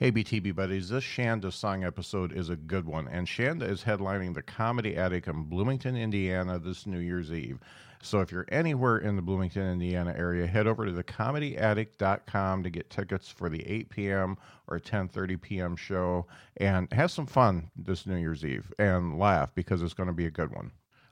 Hey, BTB buddies, this Shanda song episode is a good one, and Shanda is headlining the Comedy Attic in Bloomington, Indiana this New Year's Eve. So if you're anywhere in the Bloomington, Indiana area, head over to thecomedyattic.com to get tickets for the 8 p.m. or 10:30 p.m. show and have some fun this New Year's Eve and laugh because it's going to be a good one.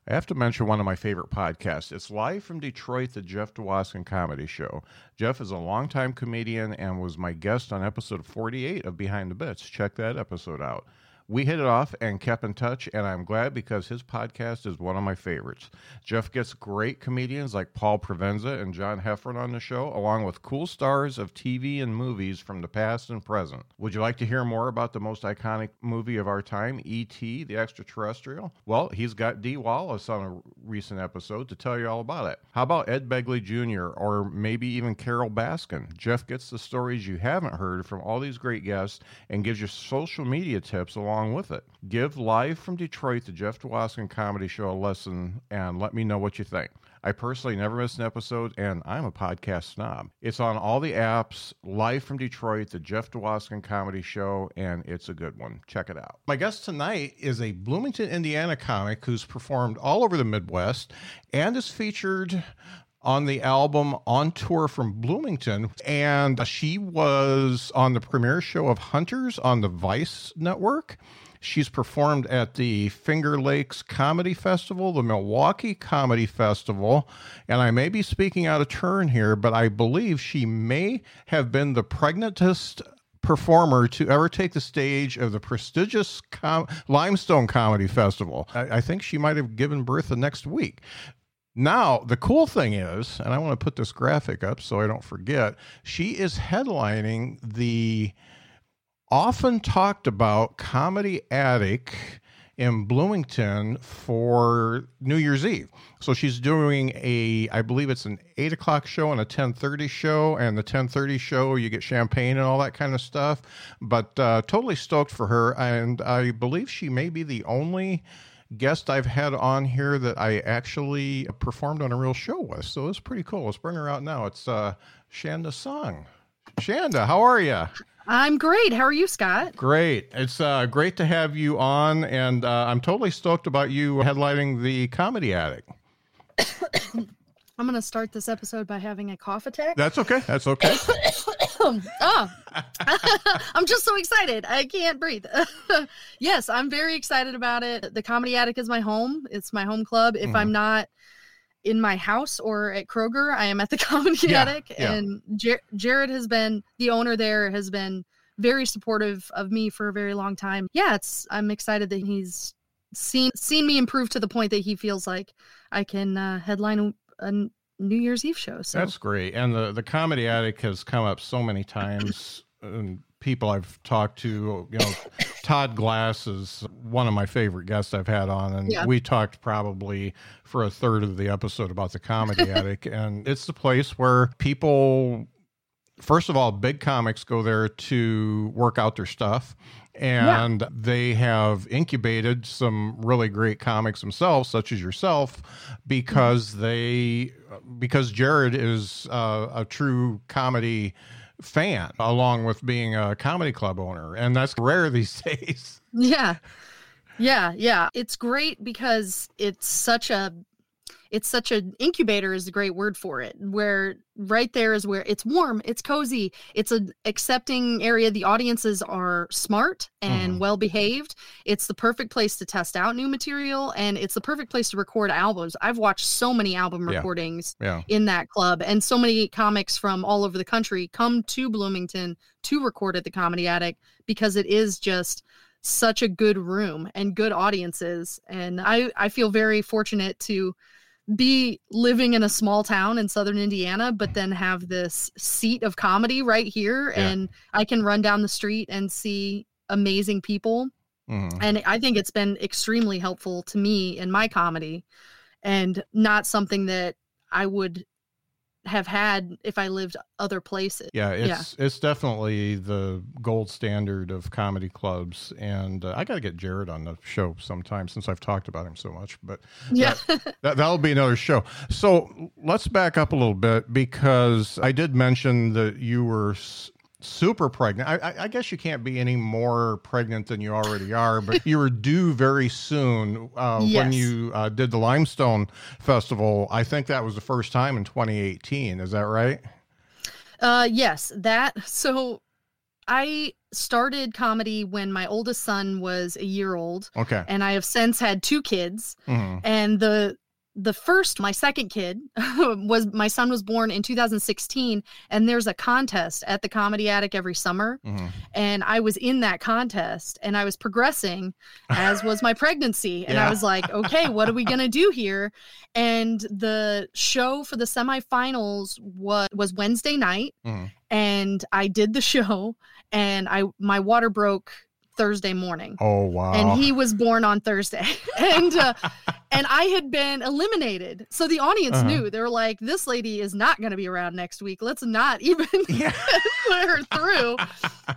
I have to mention one of my favorite podcasts. It's live from Detroit, the Jeff Dwoskin Comedy Show. Jeff is a longtime comedian and was my guest on episode 48 of Behind the Bits. Check that episode out. We hit it off and kept in touch, and I'm glad because his podcast is one of my favorites. Jeff gets great comedians like Paul Provenza and John Heffron on the show, along with cool stars of TV and movies from the past and present. Would you like to hear more about the most iconic movie of our time, E.T., the extraterrestrial? Well, he's got Dee Wallace on a recent episode to tell you all about it. How about Ed Begley Jr. or maybe even Carole Baskin? Jeff gets the stories you haven't heard from all these great guests and gives you social media tips along along with it. Give Live from Detroit, the Jeff Dwoskin Comedy Show, a listen and let me know what you think. I personally never miss an episode, and I'm a podcast snob. It's on all the apps, Live from Detroit, the Jeff Dwoskin Comedy Show, and it's a good one. Check it out. My guest tonight is a Bloomington, Indiana comic who's performed all over the Midwest and is featured on the album On Tour from Bloomington. And she was on the premiere show of Hunters on the Vice Network. She's performed at the Finger Lakes Comedy Festival, the Milwaukee Comedy Festival, and I may be speaking out of turn here, but I believe she may have been the pregnantest performer to ever take the stage of the prestigious Com- Limestone Comedy Festival. I, I, think she might have given birth the next week. Now, the cool thing is, and I want to put this graphic up so I don't forget, she is headlining the often talked about Comedy Attic in Bloomington for New Year's Eve. So she's doing a, I believe it's an eight o'clock show and a ten thirty show, and the ten thirty show you get champagne and all that kind of stuff. But uh, totally stoked for her, and I believe she may be the only guest I've had on here that I actually performed on a real show with. So it's pretty cool. Let's bring her out now. It's uh, Shanda Song. Shanda, how are you? I'm great. How are you, Scott? Great. It's uh, great to have you on, and uh, I'm totally stoked about you headlining the Comedy Attic. I'm going to start this episode by having a cough attack. That's okay. That's okay. oh, I'm just so excited. I can't breathe. yes, I'm very excited about it. The Comedy Attic is my home. It's my home club. If mm-hmm. I'm not in my house or at Kroger, I am at the Comedy yeah, Attic. Yeah. And Jer- Jared has been the owner there. Has been very supportive of me for a very long time. Yeah, it's. I'm excited that he's seen seen me improve to the point that he feels like I can uh, headline a New Year's Eve show. So that's great. And the the comedy attic has come up so many times. and people I've talked to, you know, Todd Glass is one of my favorite guests I've had on, and yeah. we talked probably for a third of the episode about the comedy attic, and it's the place where people first of all, big comics go there to work out their stuff and yeah. they have incubated some really great comics themselves such as yourself because mm-hmm. they because jared is uh, a true comedy fan along with being a comedy club owner and that's rare these days yeah yeah yeah it's great because it's such a it's such an incubator is a great word for it where right there is where it's warm it's cozy it's an accepting area the audiences are smart and Mhm. well behaved it's the perfect place to test out new material and it's the perfect place to record albums i've watched so many album Yeah. recordings Yeah. in that club and so many comics from all over the country come to bloomington to record at the comedy attic because it is just such a good room and good audiences and i i feel very fortunate to be living in a small town in southern indiana but then have this seat of comedy right here Yeah. and i can run down the street and see amazing people Mhm. and i think it's been extremely helpful to me in my comedy and not something that i would have had if i lived other places Yeah, Yeah. it's it's definitely the gold standard of comedy clubs, and uh, I got to get Jared on the show sometime since I've talked about him so much. But yeah that, that'll be another show. So let's back up a little bit because I did mention that you were super pregnant. I, I, I guess you can't be any more pregnant than you already are, but you were due very soon uh, when you uh, did the Limestone Festival. I think that was the first time in 2018. Is that right? Uh yes, that so I started comedy when my oldest son was a year old Okay. and I have since had two kids Mhm. and the the first my second kid was my son was born in 2016 and there's a contest at the comedy attic every summer Mhm. and I was in that contest and I was progressing as was my pregnancy and Yeah. I was like okay what are we going to do here and the show for the semifinals was was Wednesday night Mhm. and I did the show and I my water broke Thursday morning Oh wow! and he was born on Thursday and uh, and I had been eliminated so the audience Uh-huh. knew they were like this lady is not going to be around next week let's not even yeah. put her through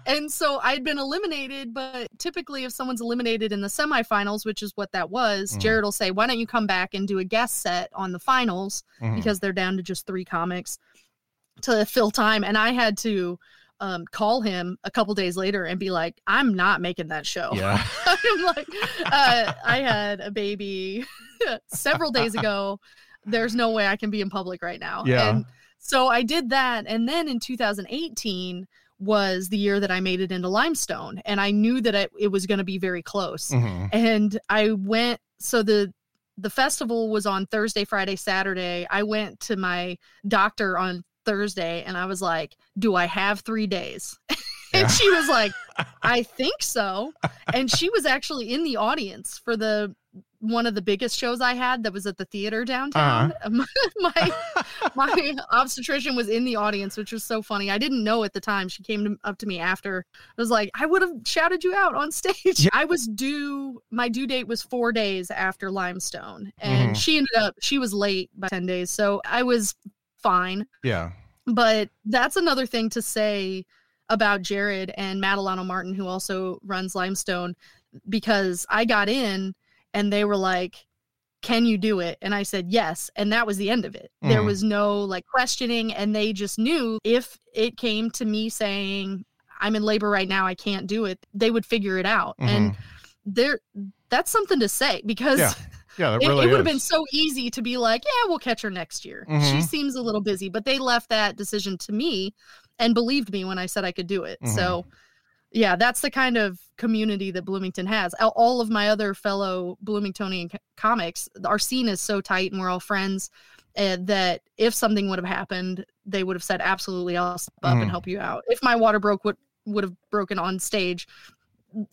and so I'd been eliminated, but typically if someone's eliminated in the semifinals, which is what that was, Mhm. Jared will say, Why don't you come back and do a guest set on the finals? Mhm. Because they're down to just three comics to fill time. And I had to um, call him a couple days later and be like, I'm not making that show. yeah. I'm like, uh, I had a baby several days ago. There's no way I can be in public right now. Yeah. And so I did that. And then in 2018 was the year that I made it into Limestone. And I knew that it, it was going to be very close. Mhm. And I went, so the, the festival was on Thursday, Friday, Saturday. I went to my doctor on Thursday and I was like, Do I have three days? Yeah. and she was like, I think so. And she was actually in the audience for the one of the biggest shows I had that was at the theater downtown. Uh-huh. my my obstetrician was in the audience, which was so funny. I didn't know at the time. She came to, up to me after. I was like, I would have shouted you out on stage. Yeah. I was due. My due date was four days after Limestone, and Mhm. she ended up. She was late by ten days, so I was fine. Yeah. But that's another thing to say about Jared and Mat Alano-Martin, who also runs Limestone, because I got in and they were like, Can you do it? And I said, Yes. And that was the end of it. There Mhm. was no like questioning. And they just knew if it came to me saying, I'm in labor right now, I can't do it, they would figure it out. And Mhm. there, that's something to say because Yeah, Yeah, that it, really would have been so easy to be like, yeah, we'll catch her next year. She Mhm. seems a little busy, but they left that decision to me and believed me when I said I could do it. Mhm. So, yeah, that's the kind of community that Bloomington has. All- of my other fellow Bloomingtonian comics, our scene is so tight and we're all friends uh, that if something would have happened, they would have said, absolutely, I'll step up Mhm. and help you out. If my water broke, would would have broken on stage,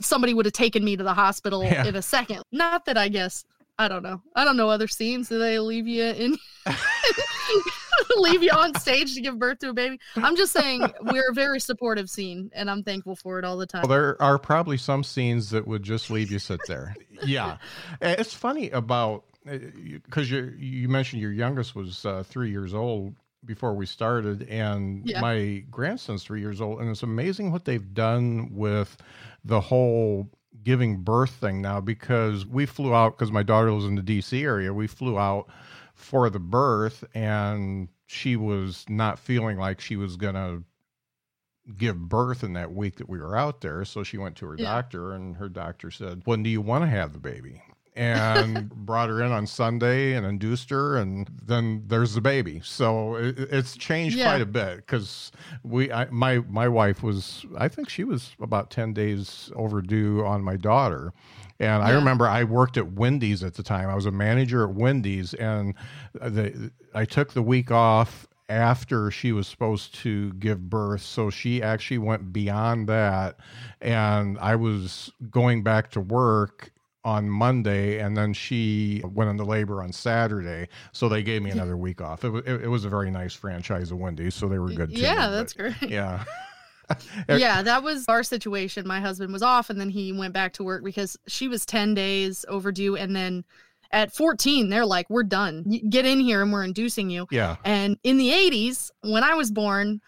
somebody would have taken me to the hospital Yeah. in a second. Not that I guess I don't know. I don't know other scenes. Do they leave you in leave you on stage to give birth to a baby? I'm just saying we're a very supportive scene and I'm thankful for it all the time. Well, there are probably some scenes that would just leave you sit there. yeah, Uh, it's funny about because you you mentioned your youngest was uh, three years old before we started, and Yeah. my grandson's three years old, and it's amazing what they've done with the whole giving birth thing now. Because we flew out because my daughter lives in the D.C. area, we flew out for the birth, and she was not feeling like she was gonna give birth in that week that we were out there. So she went to her Yeah. doctor, and her doctor said, When do you want to have the baby? And brought her in on Sunday and induced her, and then there's the baby. So it, it's changed Yeah. quite a bit because we, I, my my wife was, I think she was about ten days overdue on my daughter. And I remember I worked at Wendy's at the time. I was a manager at Wendy's, and the, I took the week off after she was supposed to give birth. So she actually went beyond that. And I was going back to work on Monday, and then she went into labor on Saturday. So they gave me another week off. It was, it, it was a very nice franchise of Wendy's, so they were good too. yeah, that's great. yeah. yeah, that was our situation. My husband was off and then he went back to work because she was 10 days overdue. And then at 14, they're like, we're done. Get in here and we're inducing you. Yeah. And in the 80s, when I was born,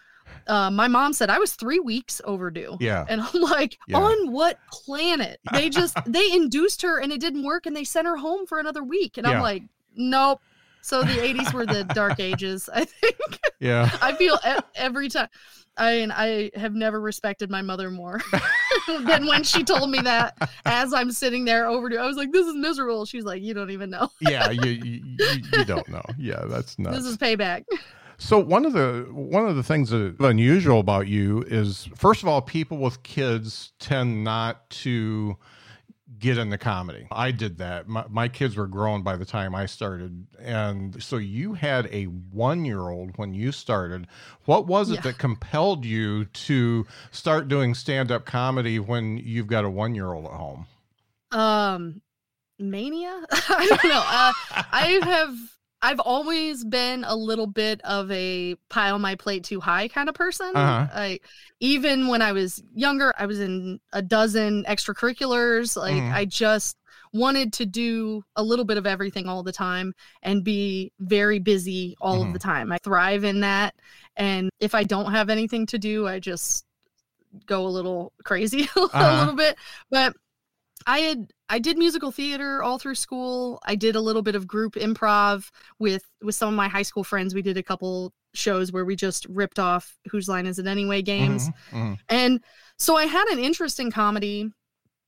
uh, my mom said I was three weeks overdue. Yeah. And I'm like, Yeah. on what planet? They just, they induced her and it didn't work and they sent her home for another week. And Yeah. I'm like, nope. So the 80s were the dark ages, I think. Yeah. I feel every time. I mean, I have never respected my mother more than when she told me that as I'm sitting there overdue. I was like, "This is miserable." She's like, "You don't even know. Yeah. You, you, you, you don't know. Yeah. That's nuts. This is payback." So one of the one of the things that is unusual about you is first of all, people with kids tend not to get into comedy. I did that. My, my kids were grown by the time I started, and so you had a one year old when you started. What was it Yeah. that compelled you to start doing stand up comedy when you've got a one year old at home? Um, mania. I don't know. Uh, I have. I've always been a little bit of a pile my plate too high kind of person. Uh-huh. I even when I was younger, I was in a dozen extracurriculars. Like Mhm. I just wanted to do a little bit of everything all the time and be very busy all of the time. I thrive in that. And if I don't have anything to do, I just go a little crazy a Uh-huh. little bit. But I had I did musical theater all through school. I did a little bit of group improv with with some of my high school friends. We did a couple shows where we just ripped off whose line is it anyway games. Mhm, mhm. And so I had an interest in comedy.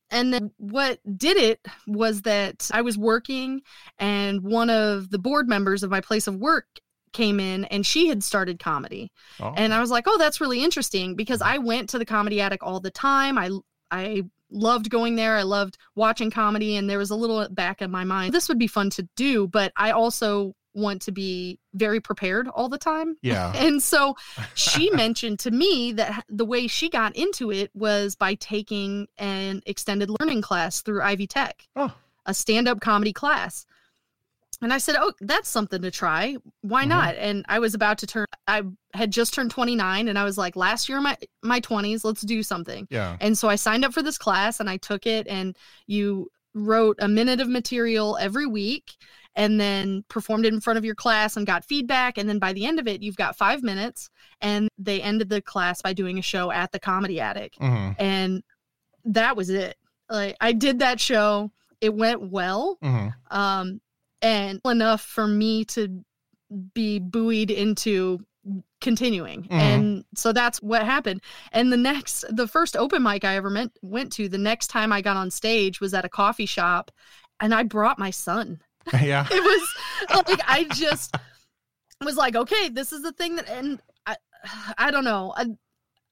And then what did it was that I was working and one of the board members of my place of work came in and she had started comedy. Oh, And I was like, "Oh, that's really interesting because I went to the Comedy Attic all the time. I I loved going there. I loved watching comedy and there was a little back in my mind. This would be fun to do, but I also want to be very prepared all the time. yeah. And so she mentioned to me that the way she got into it was by taking an extended learning class through Ivy Tech, Oh. a stand up comedy class. And I said, Oh, that's something to try. Why Mhm. not? And I was about to turn, I had just turned 29 and I was like, last year, my, my 20s, let's do something. Yeah. And so I signed up for this class and I took it and you wrote a minute of material every week and then performed it in front of your class and got feedback and then by the end of it you've got 5 minutes and they ended the class by doing a show at the Comedy Attic hmm and that was it. Like I did that show, it went well hmm um and enough for me to be buoyed into continuing Mhm. and so that's what happened and the next the first open mic i ever meant, went to the next time i got on stage was at a coffee shop and i brought my son Yeah. it was like i just was like okay this is the thing that and i i don't know I,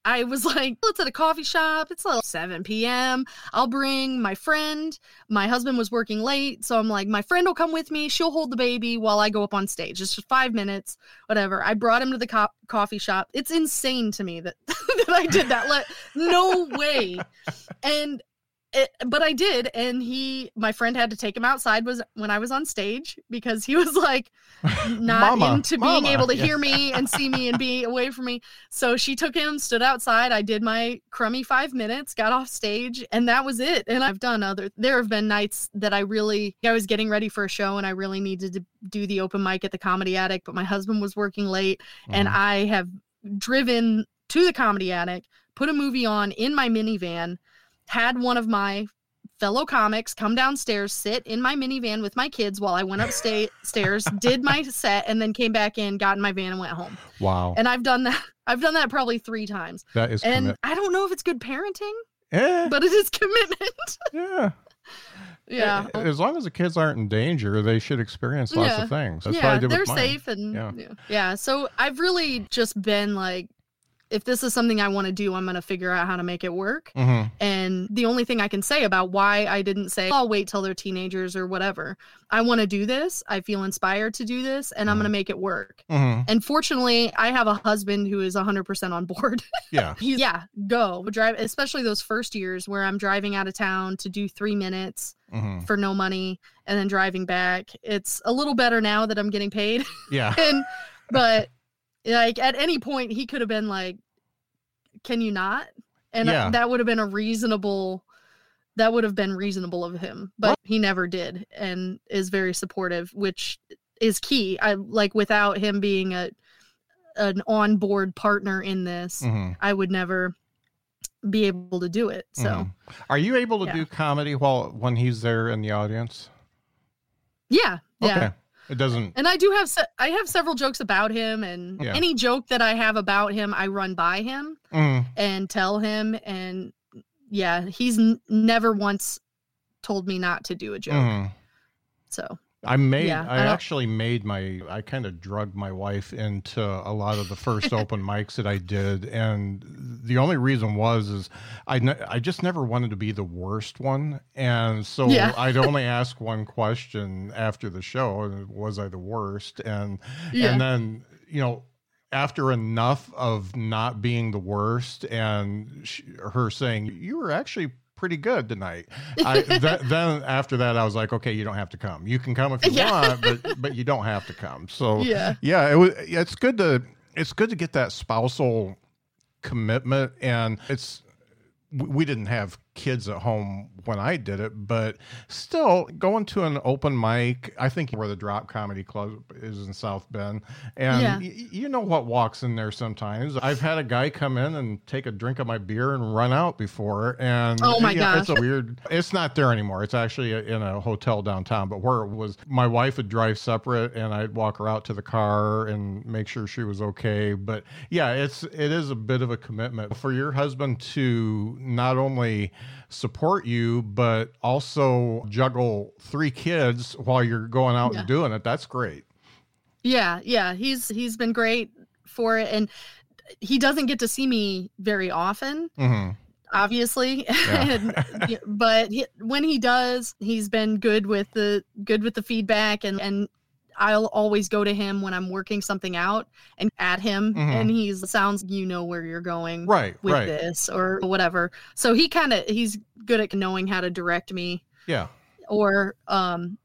I was like, let's at a coffee shop. It's like 7 p.m. I'll bring my friend. My husband was working late. So I'm like, my friend will come with me. She'll hold the baby while I go up on stage. It's just five minutes, whatever. I brought him to the co- coffee shop. It's insane to me that, that I did that. Like, no way. And it, but I did, and he, my friend, had to take him outside. Was when I was on stage because he was like not Mama, into being mama, able to yeah. hear me and see me and be away from me. So she took him, stood outside. I did my crummy five minutes, got off stage, and that was it. And I've done other. There have been nights that I really, I was getting ready for a show, and I really needed to do the open mic at the Comedy Attic, but my husband was working late, and Mhm. I have driven to the Comedy Attic, put a movie on in my minivan, had one of my fellow comics come downstairs, sit in my minivan with my kids while I went upstairs, did my set, and then came back in, got in my van, and went home. wow. And I've done that. I've done that probably three times. that is And commit. I don't know if it's good parenting, Eh, but it is commitment. yeah. Yeah. As long as the kids aren't in danger, they should experience lots Yeah. of things. That's yeah, they're safe and yeah. yeah. So I've really just been like, if this is something I want to do, I'm going to figure out how to make it work. hmm And the only thing I can say about why I didn't say, I'll wait till they're teenagers or whatever. I want to do this. I feel inspired to do this and I'm Mhm. going to make it work. hmm And fortunately, I have a husband who is 100% on board. Yeah. Yeah, go drive, especially those first years where I'm driving out of town to do three minutes hmm for no money and then driving back. It's a little better now that I'm getting paid. Yeah. and, but like at any point, he could have been like, can you not? And Yeah. that would have been a reasonable, that would have been reasonable of him, but he never did and is very supportive, which is key. I like without him being a, an on-board partner in this, hmm I would never be able to do it. So Mhm. Are you able to Yeah. do comedy while when he's there in the audience? yeah, yeah. Okay. It doesn't. And I do have se- I have several jokes about him, and Yeah. any joke that I have about him, I run by him Mm, and tell him. And yeah, he's n- never once told me not to do a joke. mhm. So I made. Yeah, I, I actually made my. I kind of drugged my wife into a lot of the first open mics that I did, and the only reason was is I. Ne- I just never wanted to be the worst one, and so Yeah. I'd only ask one question after the show: and Was I the worst? And yeah, and then you know after enough of not being the worst and sh- her saying you were actually pretty good tonight. I, th- then after that i was like okay you don't have to come. You can come if you Yeah. want but but you don't have to come. So yeah, yeah it was it's good to it's good to get that spousal commitment. And it's we didn't have kids at home when I did it, but still going to an open mic. I think where the Drop Comedy Club is in South Bend, and Yeah. y- you know what walks in there sometimes. I've had a guy come in and take a drink of my beer and run out before, and Oh my you know, it's a weird. It's not there anymore. It's actually in a hotel downtown, but where it was, my wife would drive separate, and I'd walk her out to the car and make sure she was okay. But yeah, it's it is a bit of a commitment for your husband to not only support you but also juggle three kids while you're going out Yeah. and doing it. That's great. yeah, yeah. He's he's been great for it, and he doesn't get to see me very often. hmm obviously Yeah. And- but he, when he does he's been good with the good with the feedback and and I'll always go to him when I'm working something out and at him Mhm. and he's sounds you know where you're going Right, with right. this or whatever. So he kind of he's good at knowing how to direct me Yeah. or um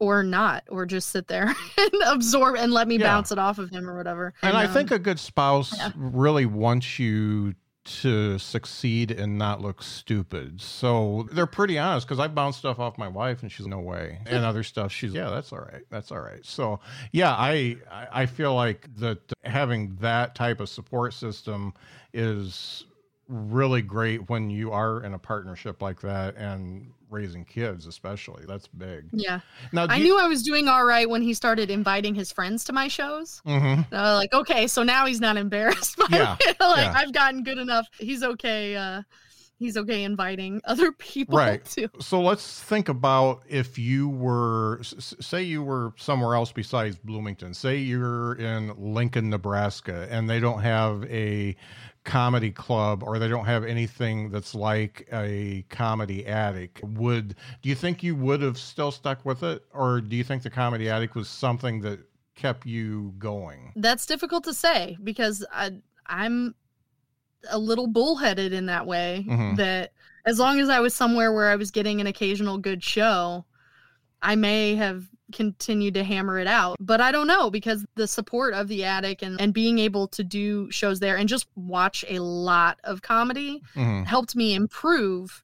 or not or just sit there and absorb and let me Yeah. bounce it off of him or whatever. And, I um, think a good spouse yeah. really wants you to succeed and not look stupid. So they're pretty honest because I bounce stuff off my wife and she's no way. And other stuff she's yeah, that's all right. That's all right. So yeah, I I I feel like that having that type of support system is really great when you are in a partnership like that and raising kids especially. That's big. yeah. Now I knew I was doing all right when he started inviting his friends to my shows. Mhm. And like, okay, so now he's not embarrassed. By Yeah, like yeah. I've gotten good enough. He's okay. Uh, he's okay inviting other people Right. to. So let's think about if you were, say, you were somewhere else besides Bloomington. Say you're in Lincoln, Nebraska, and they don't have a comedy club or they don't have anything that's like a comedy attic. Would do you think you would have still stuck with it, or do you think the comedy attic was something that kept you going? That's difficult to say because I, I'm a little bullheaded in that way. Mhm. That as long as I was somewhere where I was getting an occasional good show, I may have continued to hammer it out. But I don't know because the support of the attic and, and being able to do shows there and just watch a lot of comedy Mhm. helped me improve.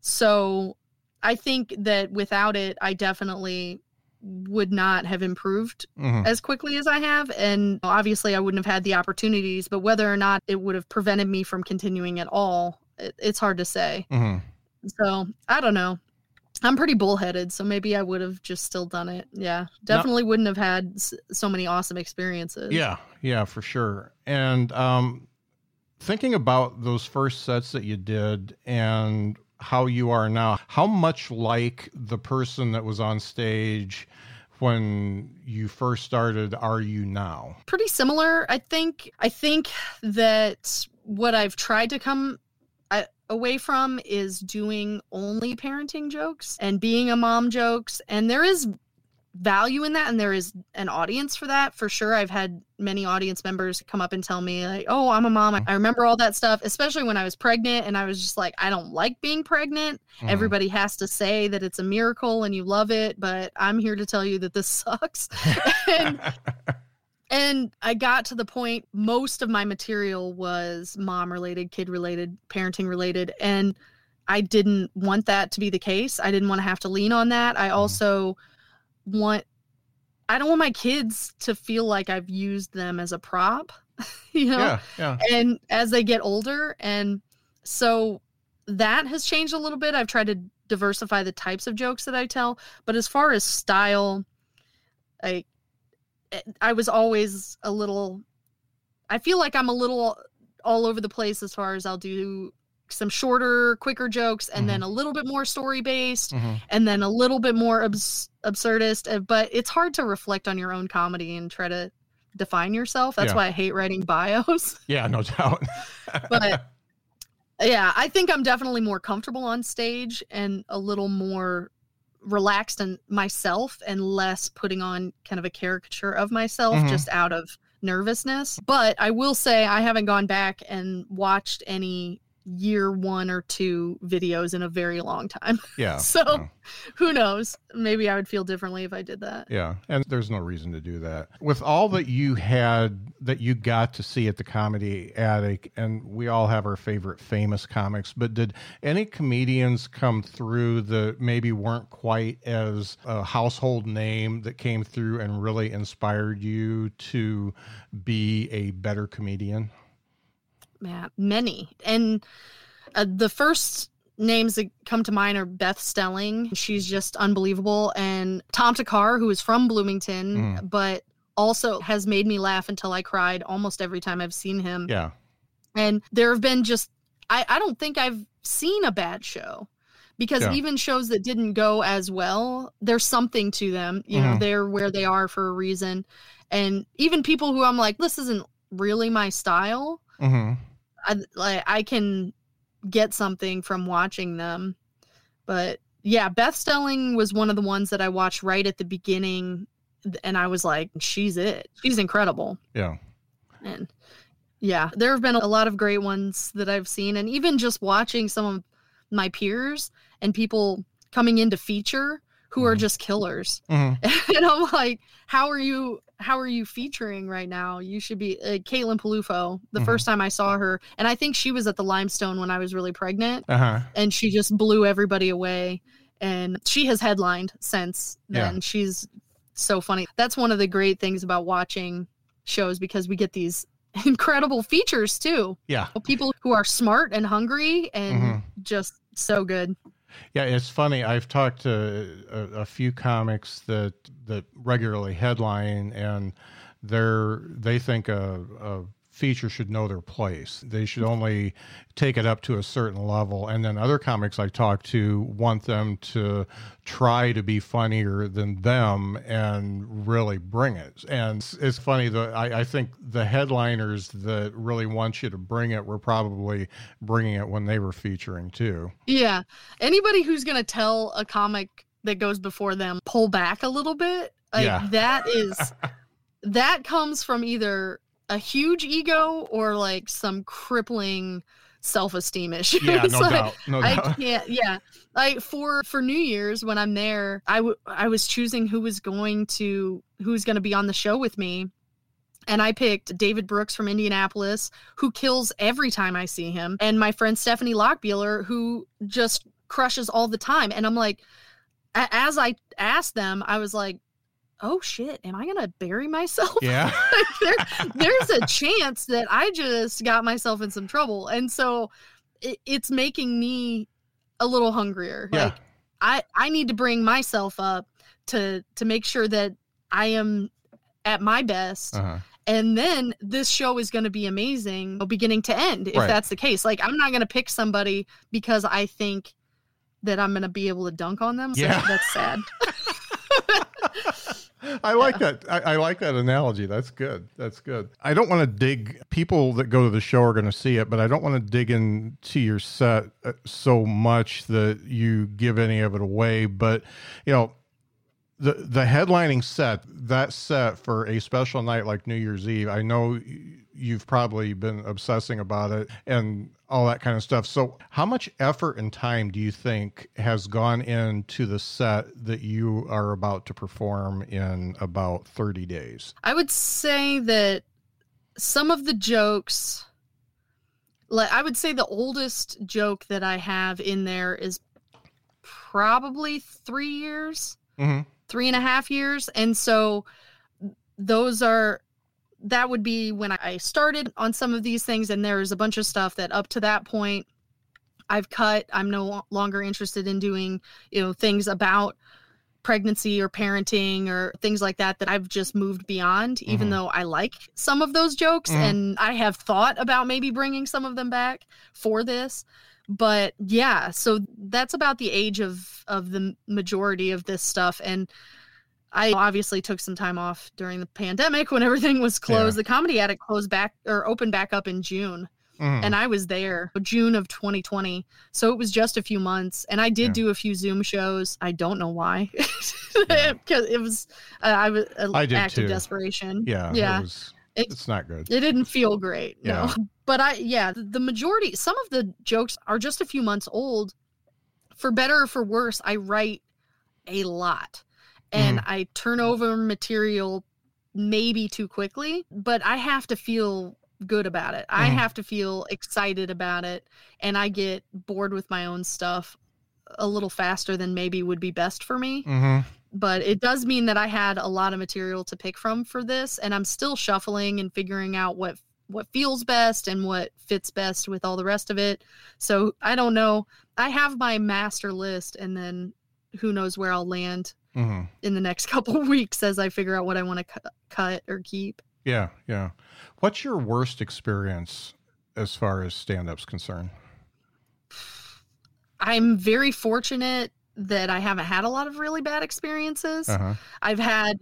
So I think that without it, I definitely would not have improved Mhm. as quickly as I have. And obviously, I wouldn't have had the opportunities, but whether or not it would have prevented me from continuing at all, it, it's hard to say. Mhm. So I don't know. I'm pretty bullheaded, so maybe I would have just still done it. Yeah, definitely wouldn't have had so many awesome experiences. Yeah, yeah, for sure. And um, thinking about those first sets that you did, and how you are now, how much like the person that was on stage when you first started are you now? Pretty similar, I think. I think that what I've tried to come away from is doing only parenting jokes and being a mom jokes. And there is value in that and there is an audience for that for sure. I've had many audience members come up and tell me like oh i'm a mom. I remember all that stuff especially when i was pregnant and i was just like i don't like being pregnant. Mm. everybody has to say that it's a miracle and you love it but i'm here to tell you that this sucks. And and i got to the point most of my material was mom related kid related parenting related and i didn't want that to be the case i didn't want to have to lean on that i mm. also want I don't want my kids to feel like I've used them as a prop, you know? Yeah, yeah. And as they get older and so that has changed a little bit. I've tried to diversify the types of jokes that I tell, but as far as style, I eh, I was always a little I feel like I'm a little all over the place as far as I'll do some shorter, quicker jokes, and mm-hmm. then a little bit more story based, mm-hmm. and then a little bit more abs- absurdist. Uh, but it's hard to reflect on your own comedy and try to define yourself. That's yeah. why I hate writing bios. Yeah, no doubt. but yeah, I think I'm definitely more comfortable on stage and a little more relaxed and myself and less putting on kind of a caricature of myself mm-hmm. just out of nervousness. But I will say I haven't gone back and watched any year one or two videos in a very long time. Yeah. so yeah. who knows? Maybe I would feel differently if I did that. Yeah. And there's no reason to do that. With all that you had that you got to see at the Comedy Attic, and we all have our favorite famous comics, but did any comedians come through that maybe weren't quite as a household name that came through and really inspired you to be a better comedian? Man, many. And uh, the first names that come to mind are Beth Stelling. She's just unbelievable. And Tom Thakkar, who is from Bloomington, mm. but also has made me laugh until I cried almost every time I've seen him. Yeah. And there have been just, I, I don't think I've seen a bad show because yeah. even shows that didn't go as well, there's something to them. You mm-hmm. know, they're where they are for a reason. And even people who I'm like, this isn't really my style. Mm-hmm. I like I can get something from watching them. But yeah, Beth Stelling was one of the ones that I watched right at the beginning and I was like, she's it. She's incredible. Yeah. And yeah, there have been a lot of great ones that I've seen and even just watching some of my peers and people coming into feature who mm-hmm. are just killers. Mm-hmm. and I'm like, how are you how are you featuring right now? You should be uh, Caitlin Peluffo. The mm-hmm. first time I saw her, and I think she was at the Limestone when I was really pregnant, uh-huh. and she just blew everybody away. And she has headlined since then. Yeah. She's so funny. That's one of the great things about watching shows because we get these incredible features too. Yeah, people who are smart and hungry and mm-hmm. just so good. Yeah, it's funny. I've talked to uh, a, a, few comics that that regularly headline, and they're they think a feature should know their place. They should mm. only take it up to a certain level. And then other comics I talk to want them to try to be funnier than them and really bring it. And it's funny that I, I think the headliners that really want you to bring it were probably bringing it when they were featuring too. Yeah. Anybody who's going to tell a comic that goes before them pull back a little bit, like yeah. that is. that comes from either a huge ego or like some crippling self-esteem issues. Yeah, no like, doubt. No I doubt. can't. Yeah, like for for New Year's when I'm there, I, w- I was choosing who was going to who's going to be on the show with me, and I picked David Brooks from Indianapolis, who kills every time I see him, and my friend Stephanie Lockbeeler, who just crushes all the time. And I'm like, as I asked them, I was like, oh shit, am I gonna bury myself? Yeah. there, there's a chance that I just got myself in some trouble. And so it, it's making me a little hungrier. Yeah. Like I, I need to bring myself up to to make sure that I am at my best. Uh-huh. And then this show is going to be amazing beginning to end if right. that's the case. Like I'm not going to pick somebody because I think that I'm gonna be able to dunk on them. So Yeah. that's sad. I like that. I, I like that analogy. That's good. That's good. I don't want to dig. People that go to the show are going to see it, but I don't want to dig into your set uh, so much that you give any of it away. But you know, the the headlining set, that set for a special night like New Year's Eve. I know you've probably been obsessing about it and all that kind of stuff. So, how much effort and time do you think has gone into the set that you are about to perform in about 30 days? I would say that some of the jokes, like I would say the oldest joke that I have in there is probably three years, Mm-hmm. three and a half years. And so those are, that would be when I started on some of these things. And there's a bunch of stuff that up to that point I've cut. I'm no longer interested in doing, you know, things about pregnancy or parenting or things like that that I've just moved beyond even Mhm. though I like some of those jokes Mhm. and I have thought about maybe bringing some of them back for this but yeah so that's about the age of of the majority of this stuff and I obviously took some time off during the pandemic when everything was closed Yeah. the comedy attic closed back or opened back up in June Mhm. and I was there June of 2020. So it was just a few months, and I did Yeah. do a few Zoom shows. I don't know why, Yeah. because it was uh, I was an I did act too. of desperation. yeah, yeah. It was, It- it's not good. It didn't feel great. Yeah. No. But I yeah, the majority some of the jokes are just a few months old. For better or for worse, I write a lot. And Mm-hmm. I turn over material maybe too quickly, but I have to feel good about it. I Mhm. have to feel excited about it and I get bored with my own stuff a little faster than maybe would be best for me hmm but it does mean that I had a lot of material to pick from for this and I'm still shuffling and figuring out what what feels best and what fits best with all the rest of it. So I don't know. I have my master list and then who knows where I'll land hmm in the next couple of weeks as I figure out what I want to cu- cut or keep. Yeah, yeah. What's your worst experience as far as stand up's concerned? I'm very fortunate that I haven't had a lot of really bad experiences. Uh-huh. I've had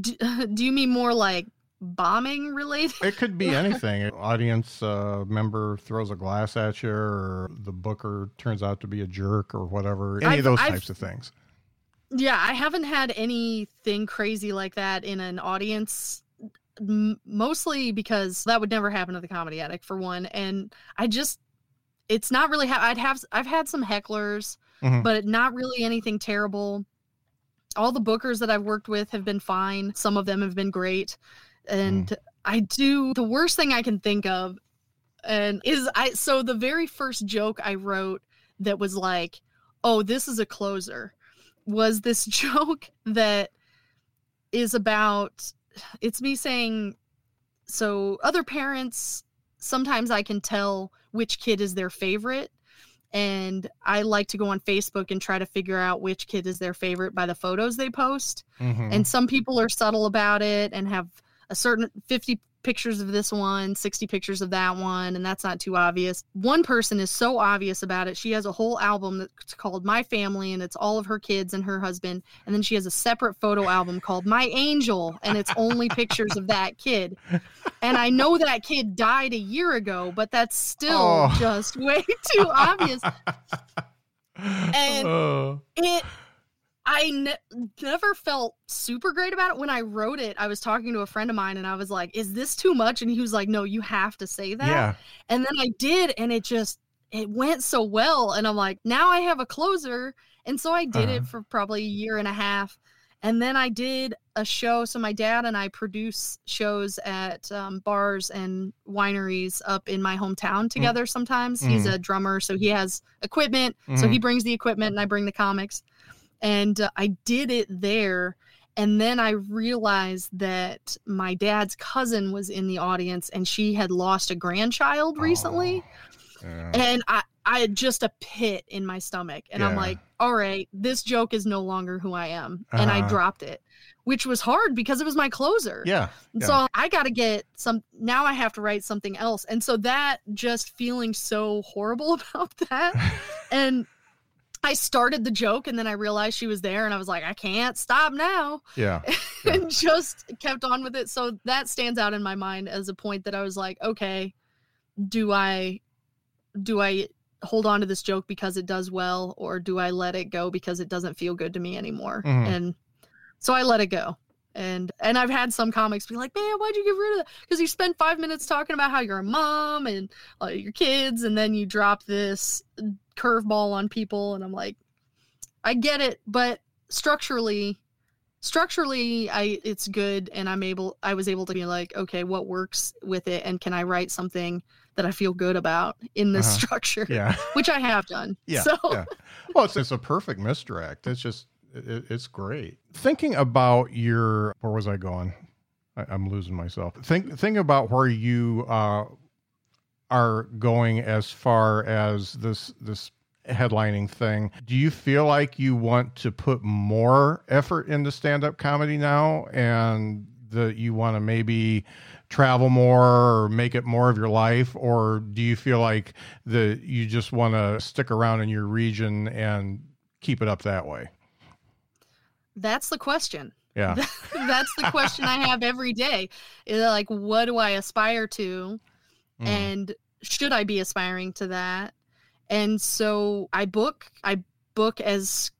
do, do you mean more like bombing related? It could be anything. An audience uh, member throws a glass at you, or the booker turns out to be a jerk, or whatever. Any I've- of those I've- types of things. Yeah, I haven't had anything crazy like that in an audience. m- Mostly because that would never happen to the comedy attic for one, and I just it's not really. Ha- I'd have I've had some hecklers, Mhm. but not really anything terrible. All the bookers that I've worked with have been fine. Some of them have been great, and I do the worst thing I can think of, and is I so the very first joke I wrote that was like, oh, this is a closer was this joke that is about it's me saying so other parents sometimes I can tell which kid is their favorite and I like to go on Facebook and try to figure out which kid is their favorite by the photos they post Mhm. and some people are subtle about it and have a certain 50 pictures of this one 60 pictures of that one and that's not too obvious. One person is so obvious about it. She has a whole album that's called my family and it's all of her kids and her husband and then she has a separate photo album called my angel and it's only pictures of that kid. And i know that kid died a year ago but that's still Oh. just way too obvious. And- Uh, it I ne- never felt super great about it when I wrote it. I was talking to a friend of mine and I was like, "Is this too much?" And he was like, "No, you have to say that." yeah. And then I did and it just it went so well and I'm like, "Now I have a closer." And so I did Uh-huh. it for probably a year and a half. And then I did a show. So my dad and I produce shows at um, bars and wineries up in my hometown together. Sometimes he's Mhm. a drummer, so he has equipment. So he brings the equipment and I bring the comics. And uh, I did it there. And then I realized that my dad's cousin was in the audience and she had lost a grandchild recently. Oh, yeah. And I, I had just a pit in my stomach. And I'm like, all right, this joke is no longer who I am. And I Uh-huh. dropped it, which was hard because it was my closer. yeah. Yeah. So I got to get some. Now I have to write something else, and so that just feeling so horrible about that, and I started the joke and then I realized she was there and I was like, I can't stop now. Yeah. yeah. and just kept on with it. So that stands out in my mind as a point that I was like, okay, do I do I hold on to this joke because it does well or do I let it go because it doesn't feel good to me anymore? Mm-hmm. And so I let it go. And and I've had some comics be like, "Man, why'd you get rid of that?" Because you spend five minutes talking about how you're a mom and uh, your kids, and then you drop this curveball on people, and I'm like, I get it, but structurally, structurally, I it's good, and I'm able. I was able to be like, okay, what works with it, and can I write something that I feel good about in this uh-huh. structure. Yeah. Which I have done. Yeah. So. Yeah. Well, it's, it's a perfect misdirect. It's just, it, it's great. Thinking about your, where was I going? I, am losing myself. Think, think about where you uh, are going as far as this, this headlining thing. Do you feel like you want to put more effort into stand up comedy now and that you want to maybe travel more or make it more of your life? Or do you feel like that you just want to stick around in your region and keep it up that way? That's the question. Yeah. That's the question i have every day. Is like what do i aspire to mm. and should i be aspiring to that and so i book i book as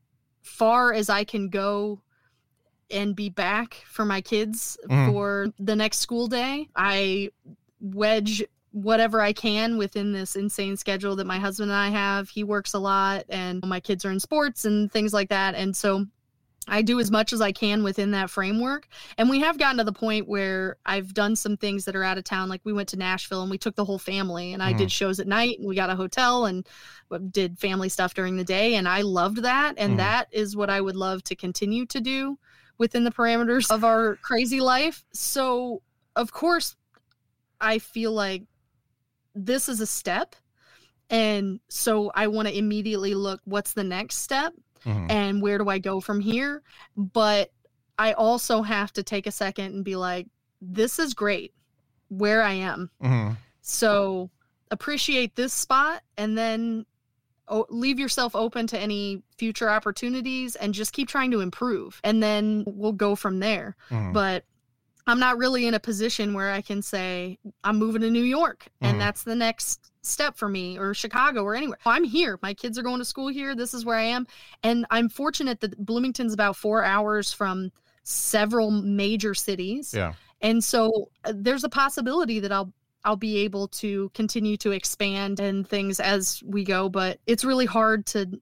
far as i can go and be back for my kids mm. for the next school day. I wedge whatever I can within this insane schedule that my husband and I have. He works a lot and my kids are in sports and things like that. And so I do as much as I can within that framework. And we have gotten to the point where I've done some things that are out of town. Like we went to Nashville and we took the whole family and I mm. did shows at night and we got a hotel and did family stuff during the day. And I loved that. And mm. that is what I would love to continue to do within the parameters of our crazy life. So, of course, I feel like this is a step. And so I want to immediately look what's the next step mm-hmm. and where do I go from here? But I also have to take a second and be like, this is great where I am. Mm-hmm. So appreciate this spot and then leave yourself open to any future opportunities and just keep trying to improve and then we'll go from there mm. but i'm not really in a position where i can say i'm moving to new york and mm. that's the next step for me or chicago or anywhere. I'm here. My kids are going to school here. This is where i am. And i'm fortunate that bloomington's about four hours from several major cities. Yeah. And so uh, there's a possibility that i'll I'll be able to continue to expand and things as we go. But it's really hard to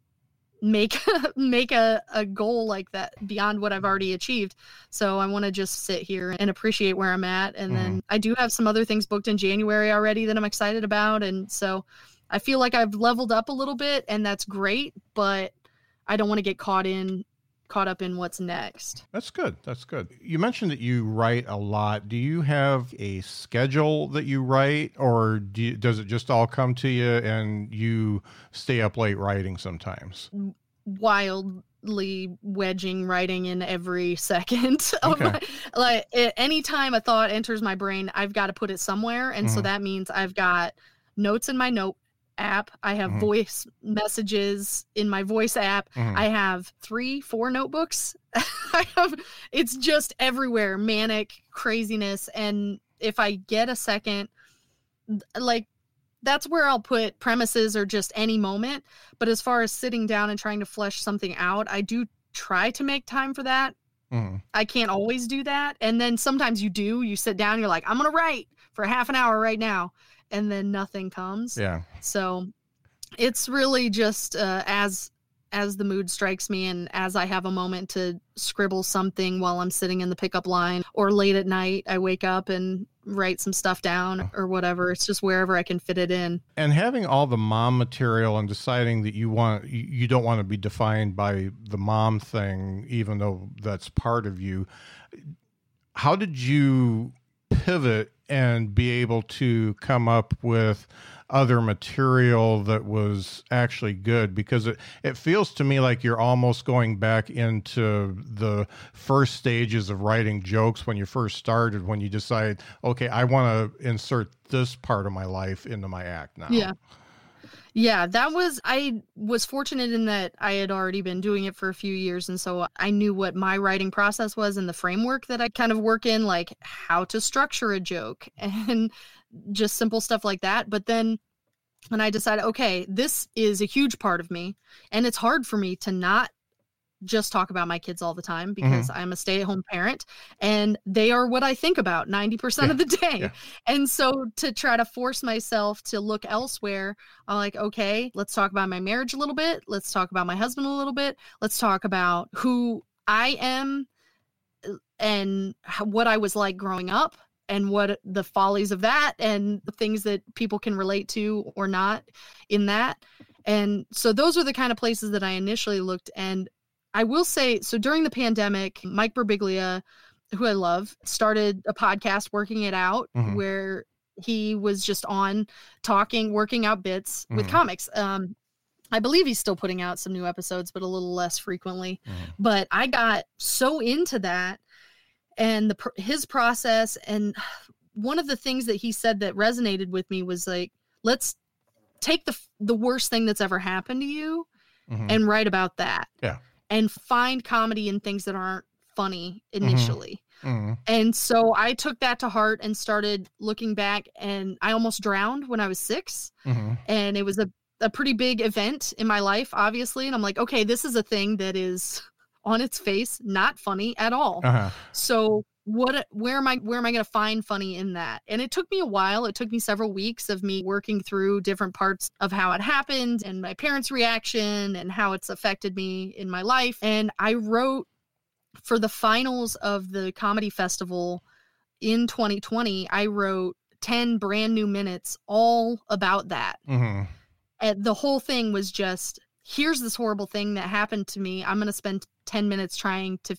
make make a, a goal like that beyond what I've already achieved. So I want to just sit here and appreciate where I'm at. And mm-hmm. then I do have some other things booked in January already that I'm excited about. And so I feel like I've leveled up a little bit and that's great, but I don't want to get caught in caught up in what's next. That's good. That's good. You mentioned that you write a lot. Do you have a schedule that you write, or do you, does it just all come to you and you stay up late writing sometimes? Wildly wedging writing in every second okay. my, like anytime a thought enters my brain i've got to put it somewhere and mm-hmm. so that means i've got notes in my note app. I have mm-hmm. voice messages in my voice app. Mm-hmm. I have three, four notebooks. I have it's just everywhere, manic craziness. And if I get a second, like that's where I'll put premises or just any moment. But as far as sitting down and trying to flesh something out, I do try to make time for that. Mm-hmm. I can't always do that. And then sometimes you do, you sit down, you're like, I'm going to write for half an hour right now and then nothing comes. Yeah. So it's really just uh, as as the mood strikes me and as I have a moment to scribble something while I'm sitting in the pickup line or late at night, I wake up and write some stuff down or whatever. It's just wherever I can fit it in. And having all the mom material and deciding that you want you don't want to be defined by the mom thing even though that's part of you. How did you pivot and be able to come up with other material that was actually good because it, it feels to me like you're almost going back into the first stages of writing jokes when you first started when you decide okay i want to insert this part of my life into my act now. Yeah Yeah, that was I was fortunate in that I had already been doing it for a few years and so I knew what my writing process was and the framework that I kind of work in like how to structure a joke and just simple stuff like that. But then when I decided, okay, this is a huge part of me and it's hard for me to not just talk about my kids all the time because mm-hmm. I'm a stay at home parent and they are what I think about 90% yeah. of the day. Yeah. And so to try to force myself to look elsewhere, I'm like, okay, let's talk about my marriage a little bit. Let's talk about my husband a little bit. Let's talk about who I am uh, and what I was like growing up and what the follies of that and the things that people can relate to or not in that. And so those are the kind of places that I initially looked and I will say so during the pandemic, Mike Birbiglia, who I love, started a podcast, Working It Out, mm-hmm. where he was just on talking, working out bits mm-hmm. with comics. Um, I believe he's still putting out some new episodes, but a little less frequently. Mm-hmm. But I got so into that and the his process and one of the things that he said that resonated with me was like let's take the the worst thing that's ever happened to you mm-hmm. and write about that. Yeah and find comedy in things that aren't funny mm-hmm. initially. Mm-hmm. And so I took that to heart and started looking back and I almost drowned when I was 6 mm-hmm. and it was a a pretty big event in my life obviously and I'm like okay this is a thing that is on its face not funny at all. Uh-huh. So what where am i where am i going to find funny in that? And it took me a while. It took me several weeks of me working through different parts of how it happened and my parents reaction and how it's affected me in my life. And i wrote for the finals of the comedy festival in 2020 i wrote 10 brand new minutes all about that. Mm-hmm. and the whole thing was just here's this horrible thing that happened to me. I'm going to spend 10 minutes trying to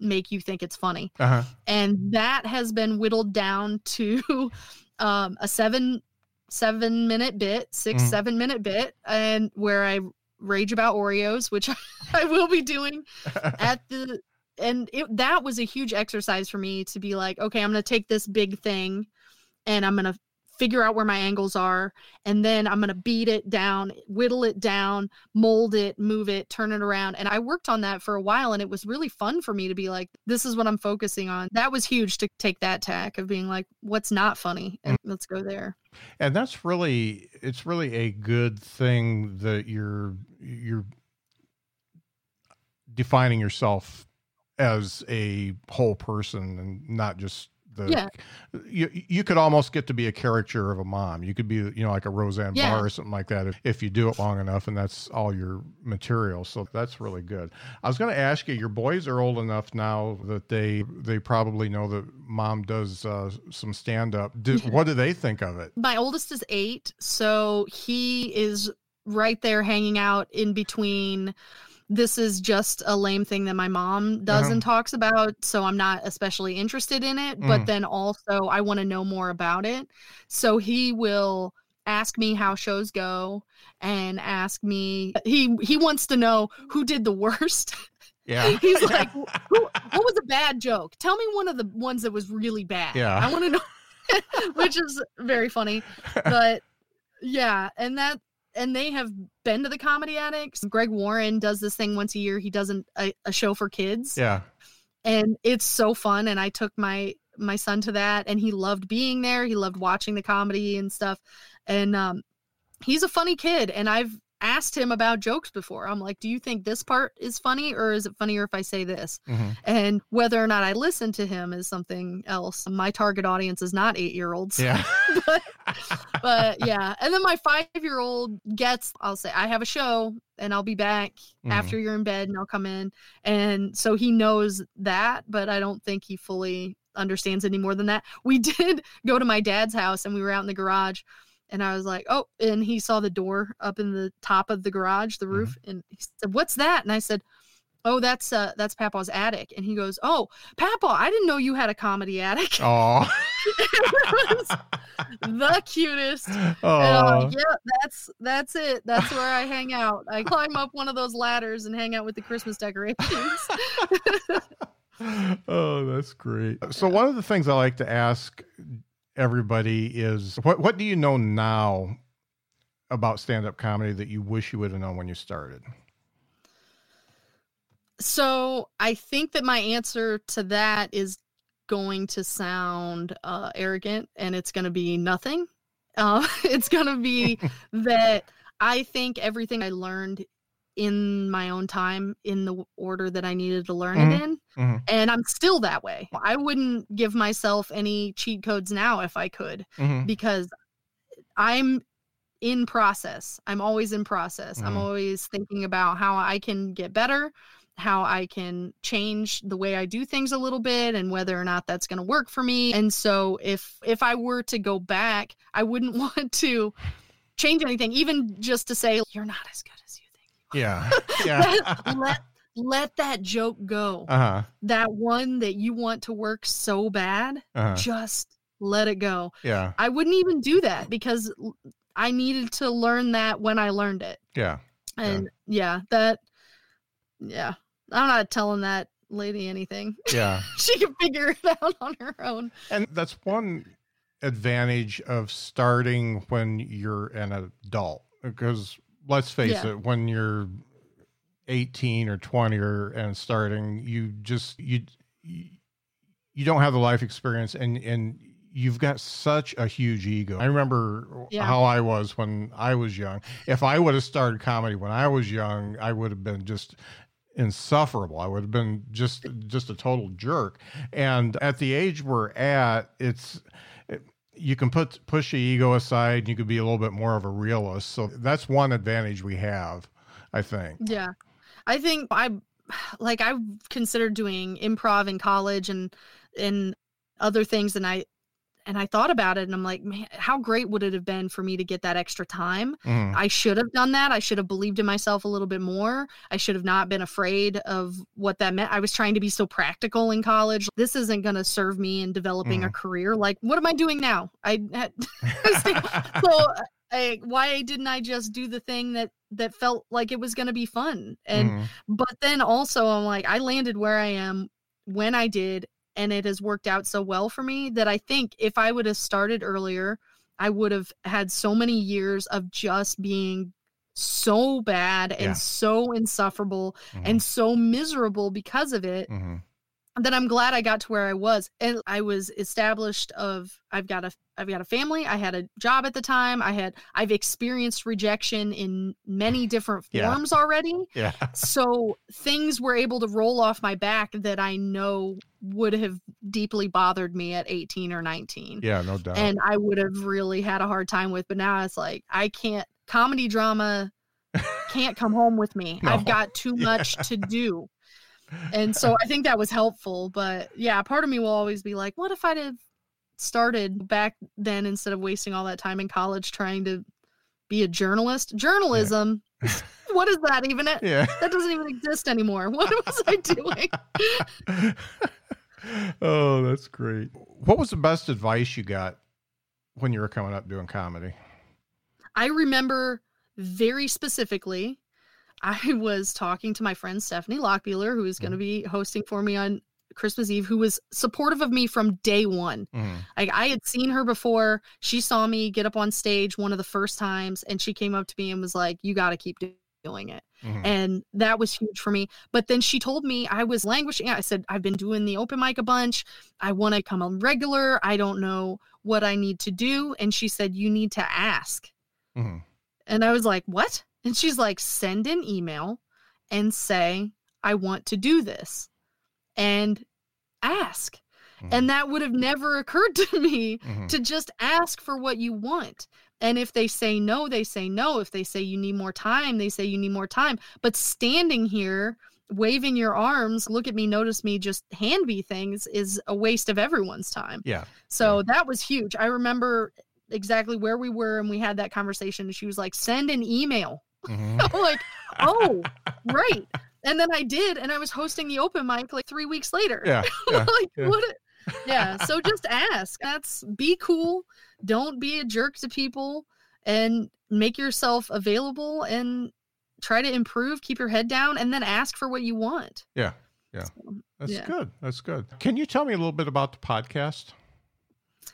make you think it's funny. Uh-huh. And that has been whittled down to um, a seven seven minute bit, 6 mm seven minute bit, and where I rage about Oreos, which I will be doing at the and it that was a huge exercise for me to be like, okay, I'm gonna take this big thing and I'm gonna figure out where my angles are and then i'm going to beat it down whittle it down mold it move it turn it around. And i worked on that for a while and it was really fun for me to be like this is what i'm focusing on. That was huge to take that tack of being like what's not funny? And mm. let's go there. And that's really it's really a good thing that you're you're defining yourself as a whole person and not just the yeah. you you could almost get to be a caricature of a mom. You could be you know like a Roseanne yeah. Barr or something like that if, if you do it long enough, and that's all your material. So that's really good. I was going to ask you, your boys are old enough now that they they probably know that mom does uh, some stand up. what do they think of it? My oldest is eight, so he is right there hanging out in between this is just a lame thing that my mom does uh-huh. and talks about so i'm not especially interested in it mm. but then also i want to know more about it. So he will ask me how shows go and ask me he he wants to know who did the worst. Yeah. He's like who, what was a bad joke? Tell me one of the ones that was really bad. Yeah. I want to know which is very funny but yeah and that and they have been to the Comedy Attics. Greg warren does this thing once a year. He does an, a, a show for kids. Yeah. And it's so fun and i took my my son to that and he loved being there. He loved watching the comedy and stuff. And um he's a funny kid and i've asked him about jokes before. I'm like, do you think this part is funny or is it funnier if I say this? Mm-hmm. And whether or not I listen to him is something else. My target audience is not eight year olds. Yeah. but, but, yeah. And then my five year old gets, I'll say, I have a show and I'll be back mm-hmm. after you're in bed and I'll come in. And so he knows that, but I don't think he fully understands any more than that. We did go to my dad's house and we were out in the garage and I was like, oh, and he saw the door up in the top of the garage, the roof, mm-hmm. and he said, what's that? And I said, oh, that's uh, that's Papa's attic. And he goes, oh, Papa, I didn't know you had a comedy attic. Oh, the cutest. Oh, like, yeah, that's that's it. That's where I hang out. I climb up one of those ladders and hang out with the Christmas decorations. oh, that's great. So one of the things I like to ask everybody is what what do you know now about stand up comedy that you wish you would have known when you started? So I think that my answer to that is going to sound uh, arrogant and it's going to be nothing. Uh, it's going to be that I think everything I learned in my own time in the order that I needed to learn Mhm. it in. Mhm. And I'm still that way. I wouldn't give myself any cheat codes now if I could Mhm. because I'm in process. I'm always in process. I'm Mhm. always thinking about how I can get better, how I can change the way I do things a little bit and whether or not that's going to work for me. And so if if I were to go back, I wouldn't want to change anything even just to say you're not as good as you think. Yeah. Yeah. let, let let that joke go. Uh huh. that one that you want to work so bad, Uh-huh. just let it go. Yeah. I wouldn't even do that because I needed to learn that when I learned it. Yeah. And yeah, that, yeah, I'm not telling that lady anything. Yeah. she can figure it out on her own. And that's one advantage of starting when you're an adult. Because let's face Yeah. it, when you're 18 or 20 or and starting, you just you you don't have the life experience and and you've got such a huge ego. I remember Yeah. how I was when I was young. If I would have started comedy when I was young, I would have been just insufferable. I would have been just just a total jerk. And at the age we're at, it's you can put push the ego aside and you could be a little bit more of a realist. So that's one advantage we have, I think. Yeah. I think I like I've considered doing improv in college and and other things and I and I thought about it and I'm like, man, how great would it have been for me to get that extra time? Mhm. I should have done that. I should have believed in myself a little bit more. I should have not been afraid of what that meant. I was trying to be so practical in college. This isn't going to serve me in developing a career. Like, what am I doing now? I had so I, why didn't I just do the thing that that felt like it was going to be fun? And Mhm. but then also I'm like I landed where I am when I did and it has worked out so well for me that I think if I would have started earlier, I would have had so many years of just being so bad and Yeah. so insufferable Mhm. and so miserable because of it Mhm. That I'm glad I got to where I was. And I was established of I've got a I've got a family, I had a job at the time, I had I've experienced rejection in many different Yeah. forms already Yeah. so things were able to roll off my back that I know would have deeply bothered me at 18 or 19. Yeah, no doubt. And I would have really had a hard time with. But now it's like, I can't, comedy drama can't come home with me. No. I've got too much to do. And so I think that was helpful. But yeah, part of me will always be like, what if I'd have started back then instead of wasting all that time in college trying to be a journalist? Journalism, what is that even? It? yeah. That doesn't even exist anymore. What was I doing? oh, that's great. What was the best advice you got when you were coming up doing comedy? I remember very specifically, I was talking to my friend Stephanie Lockbeeler, who is going to be hosting for me on Christmas Eve, who was supportive of me from day one. Mhm. Like I had seen her before. She saw me get up on stage one of the first times, and she came up to me and was like, "You got to keep do- doing it." Mhm. and that was huge for me. But then she told me I was languishing. I said, I've been doing the open mic a bunch. I want to come on regular. I don't know what I need to do. And she said, You need to ask. Mhm. And I was like, What? And she's like, Send an email and say, I want to do this and ask. Mhm. And that would have never occurred to me Mhm. to just ask for what you want. And if they say no, they say no. If they say you need more time, they say you need more time. But standing here, waving your arms, look at me, notice me, just hand me things is a waste of everyone's time. Yeah. So that was huge. I remember exactly where we were and we had that conversation. And she was like, send an email. Mhm. I'm like, oh, right. And then I did, and I was hosting the open mic like three weeks later. Yeah. Yeah. like yeah. what a- yeah so just ask that's be cool don't be a jerk to people and make yourself available and try to improve keep your head down and then ask for what you want Yeah. Yeah. So, That's Yeah. good. That's good. Can you tell me a little bit about the podcast?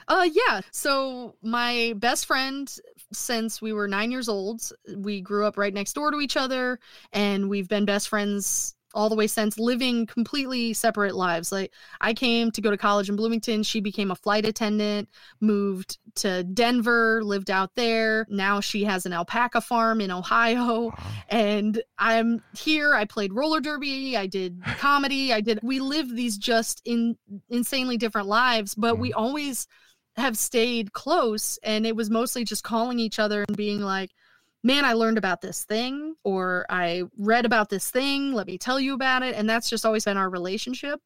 uh yeah so my best friend since we were nine years old. We grew up right next door to each other, and we've been best friends all the way since living completely separate lives. Like I came to go to college in Bloomington, she became a flight attendant, moved to Denver, lived out there. Now she has an alpaca farm in Ohio and I'm here. I played roller derby, I did comedy, I did we live these just in insanely different lives, but mm. we always have stayed close and it was mostly just calling each other and being like man, I learned about this thing, or I read about this thing. Let me tell you about it. And that's just always been our relationship.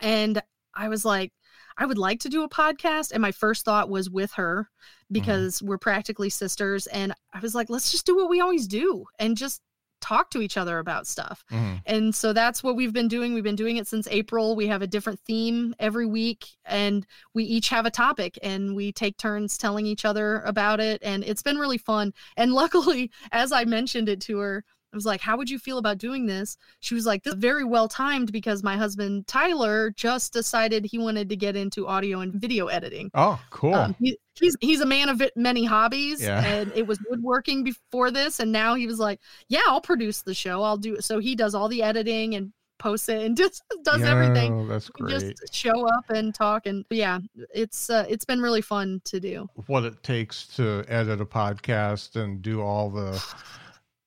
And I was like, I would like to do a podcast. And my first thought was with her mm-hmm. because mm-hmm. we're practically sisters. And I was like, let's just do what we always do and just talk to each other about stuff. Mm-hmm. And so that's what we've been doing. We've been doing it since April. We have a different theme every week and we each have a topic and we take turns telling each other about it. And it's been really fun. And luckily, as I mentioned it to her, I was like, How would you feel about doing this? She was like, This is very well timed because my husband Tyler just decided he wanted to get into audio and video editing. Oh, cool. Um, he, he's he's a man of many hobbies yeah. and it was woodworking before this and now he was like yeah i'll produce the show i'll do it so he does all the editing and posts it and just does everything that's great just show up and talk and yeah it's uh, it's been really fun to do what it takes to edit a podcast and do all the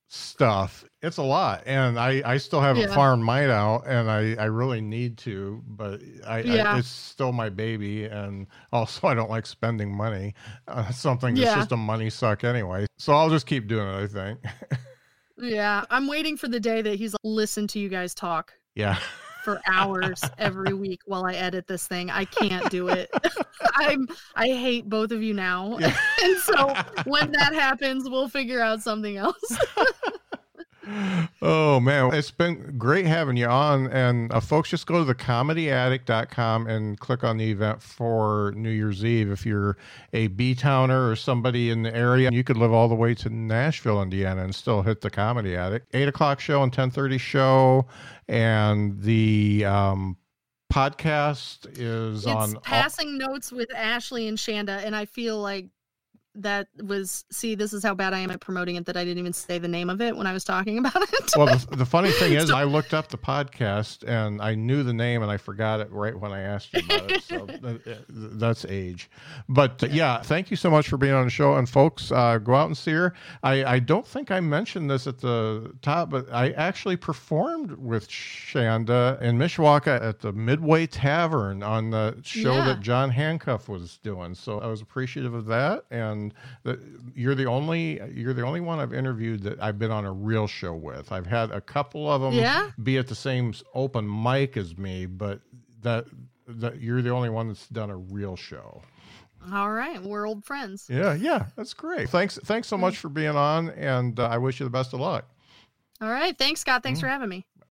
stuff it's a lot and i i still haven't yeah. farmed mine out and i i really need to but I, yeah. I, it's still my baby and also i don't like spending money on uh, something that's yeah. just a money suck anyway so i'll just keep doing it i think yeah i'm waiting for the day that he's like, listen to you guys talk yeah for hours every week while I edit this thing. I can't do it. I'm I hate both of you now. Yeah. and so when that happens, we'll figure out something else. oh man. It's been great having you on. And uh, folks just go to thecomedyattic.com and click on the event for new year's eve. If you're a b-towner or somebody in the area you could live all the way to nashville indiana and still hit the Comedy Attic. 8 o'clock show and 10.30 show. And the um, podcast is it's on passing all- notes with ashley and shanda and i feel like that was see this is how bad i am at promoting it that i didn't even say the name of it when i was talking about it. Well the, the funny thing is so, i looked up the podcast and i knew the name and i forgot it right when i asked you about it. So that's age. But uh, yeah thank you so much for being on the show. And folks uh, go out and see her. I, I don't think i mentioned this at the top but i actually performed with shanda in mishawaka at the midway tavern on the show yeah. that john handcuff was doing. So i was appreciative of that. And the, you're the only you're the only one I've interviewed that I've been on a real show with. I've had a couple of them yeah? be at the same open mic as me, but that that you're the only one that's done a real show. All right, we're old friends. Yeah, yeah, that's great. Thanks, thanks so much for being on, and uh, I wish you the best of luck. All right, thanks, Scott. Thanks mm. for having me.